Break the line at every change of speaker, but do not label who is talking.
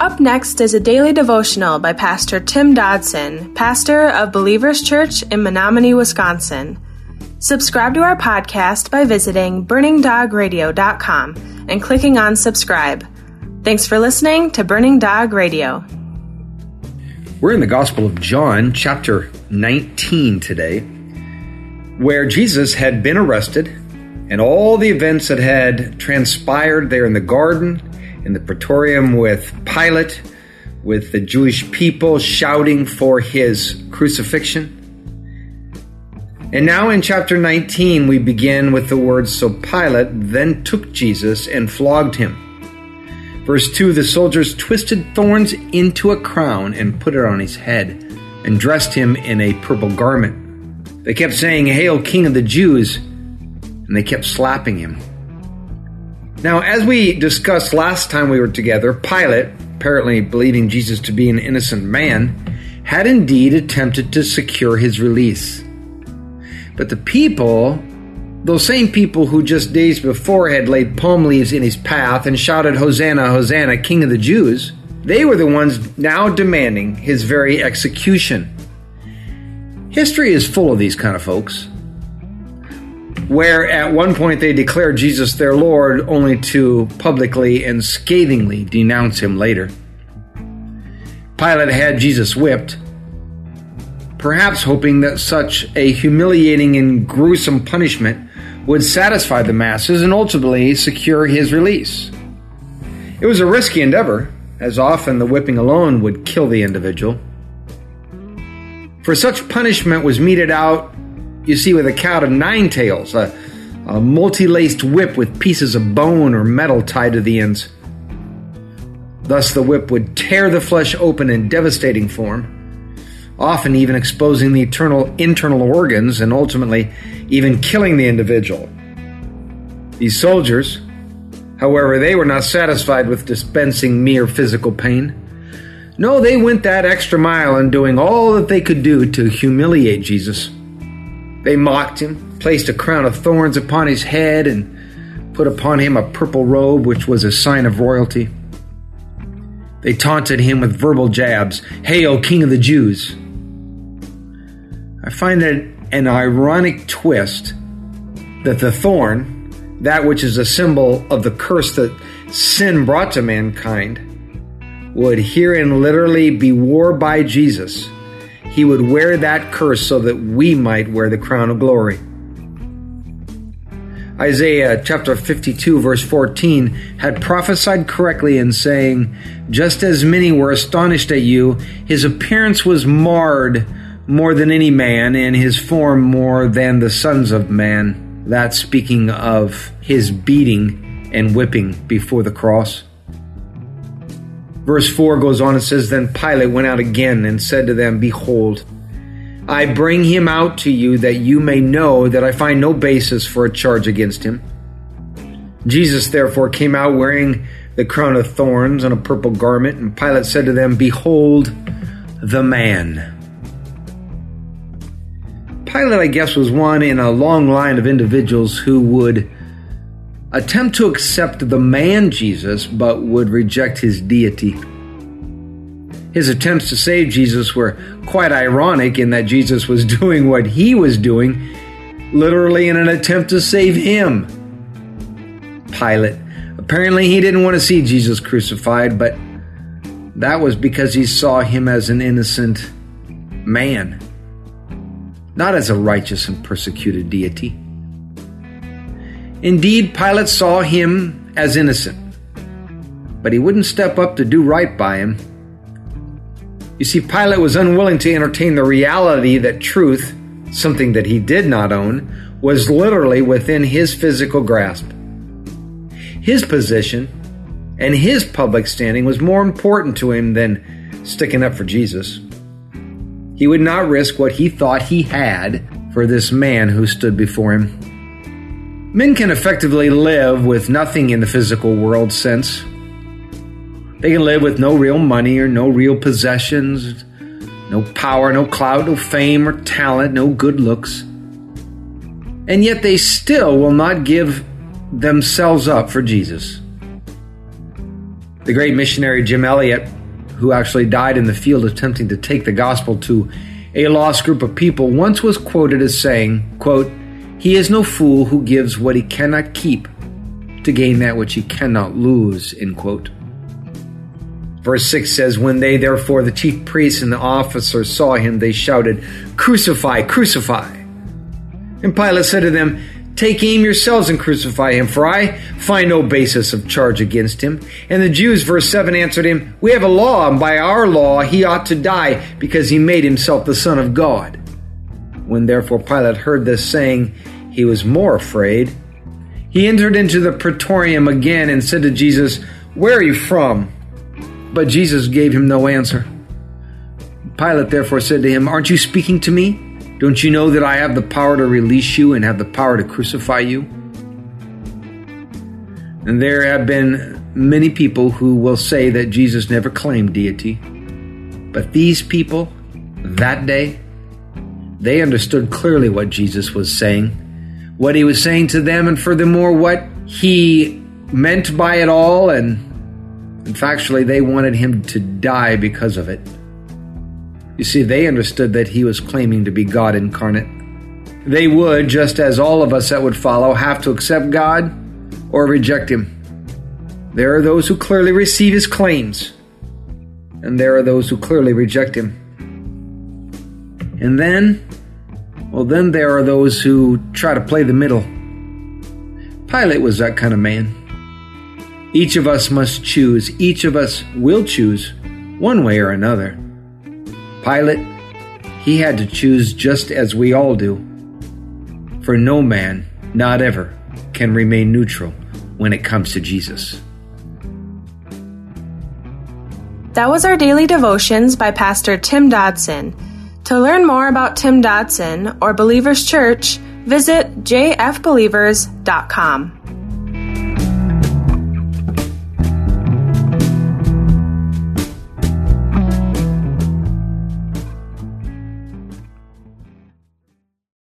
Up next is a daily devotional by Pastor Tim Dodson, pastor of Believers Church in Menominee, Wisconsin. Subscribe to our podcast by visiting burningdogradio.com and clicking on subscribe. Thanks for listening to Burning Dog Radio.
We're in the Gospel of John, chapter 19 today, where Jesus had been arrested and all the events that had transpired there in the garden, in the praetorium with Pilate, with the Jewish people shouting for his crucifixion. And now in chapter 19, we begin with the words So Pilate then took Jesus and flogged him. Verse 2 The soldiers twisted thorns into a crown and put it on his head, and dressed him in a purple garment. They kept saying, Hail, King of the Jews! And they kept slapping him. Now, as we discussed last time we were together, Pilate, apparently believing Jesus to be an innocent man, had indeed attempted to secure his release. But the people those same people who just days before had laid palm leaves in his path and shouted, Hosanna, Hosanna, King of the Jews, they were the ones now demanding his very execution. History is full of these kind of folks, where at one point they declared Jesus their Lord only to publicly and scathingly denounce him later. Pilate had Jesus whipped, perhaps hoping that such a humiliating and gruesome punishment would satisfy the masses and ultimately secure his release. It was a risky endeavor, as often the whipping alone would kill the individual. For such punishment was meted out, you see, with a cat of nine tails, a, a multi laced whip with pieces of bone or metal tied to the ends. Thus, the whip would tear the flesh open in devastating form often even exposing the eternal internal organs and ultimately even killing the individual. These soldiers, however, they were not satisfied with dispensing mere physical pain. No, they went that extra mile in doing all that they could do to humiliate Jesus. They mocked him, placed a crown of thorns upon his head, and put upon him a purple robe, which was a sign of royalty. They taunted him with verbal jabs Hail, King of the Jews! I find it an ironic twist that the thorn, that which is a symbol of the curse that sin brought to mankind, would herein literally be wore by Jesus. He would wear that curse so that we might wear the crown of glory. Isaiah chapter 52, verse 14, had prophesied correctly in saying, Just as many were astonished at you, his appearance was marred more than any man, and his form more than the sons of man. That speaking of his beating and whipping before the cross. Verse 4 goes on and says, Then Pilate went out again and said to them, Behold, I bring him out to you that you may know that I find no basis for a charge against him. Jesus therefore came out wearing the crown of thorns and a purple garment, and Pilate said to them, Behold the man. Pilate, I guess, was one in a long line of individuals who would attempt to accept the man Jesus, but would reject his deity. His attempts to save Jesus were quite ironic in that Jesus was doing what he was doing, literally in an attempt to save him. Pilate. Apparently, he didn't want to see Jesus crucified, but that was because he saw him as an innocent man not as a righteous and persecuted deity. Indeed, Pilate saw him as innocent, but he wouldn't step up to do right by him. You see, Pilate was unwilling to entertain the reality that truth, something that he did not own, was literally within his physical grasp. His position and his public standing was more important to him than sticking up for Jesus. He would not risk what he thought he had for this man who stood before him. Men can effectively live with nothing in the physical world sense. They can live with no real money or no real possessions, no power, no clout, no fame or talent, no good looks. And yet they still will not give themselves up for Jesus. The great missionary Jim Elliot, who actually died in the field attempting to take the gospel to a lost group of people, once was quoted as saying, quote, He is no fool who gives what he cannot keep to gain that which he cannot lose, end quote. Verse 6 says, When they therefore, the chief priests and the officers, saw him, they shouted, Crucify, crucify. And Pilate said to them, Take aim yourselves and crucify him, for I find no basis of charge against him. And the Jews, verse 7, answered him, We have a law, and by our law he ought to die, because he made himself the Son of God. When therefore Pilate heard this saying, he was more afraid. He entered into the praetorium again and said to Jesus, Where are you from? But Jesus gave him no answer. Pilate therefore said to him, Aren't you speaking to me? Don't you know that I have the power to release you and have the power to crucify you? And there have been many people who will say that Jesus never claimed deity. But these people, that day, they understood clearly what Jesus was saying, what he was saying to them, and furthermore, what he meant by it all, and and factually, they wanted him to die because of it. You see, they understood that he was claiming to be God incarnate. They would, just as all of us that would follow, have to accept God or reject him. There are those who clearly receive his claims, and there are those who clearly reject him. And then, well, then there are those who try to play the middle. Pilate was that kind of man. Each of us must choose, each of us will choose one way or another. Pilate, he had to choose just as we all do. For no man, not ever, can remain neutral when it comes to Jesus.
That was our daily devotions by Pastor Tim Dodson. To learn more about Tim Dodson or Believers Church, visit jfbelievers.com.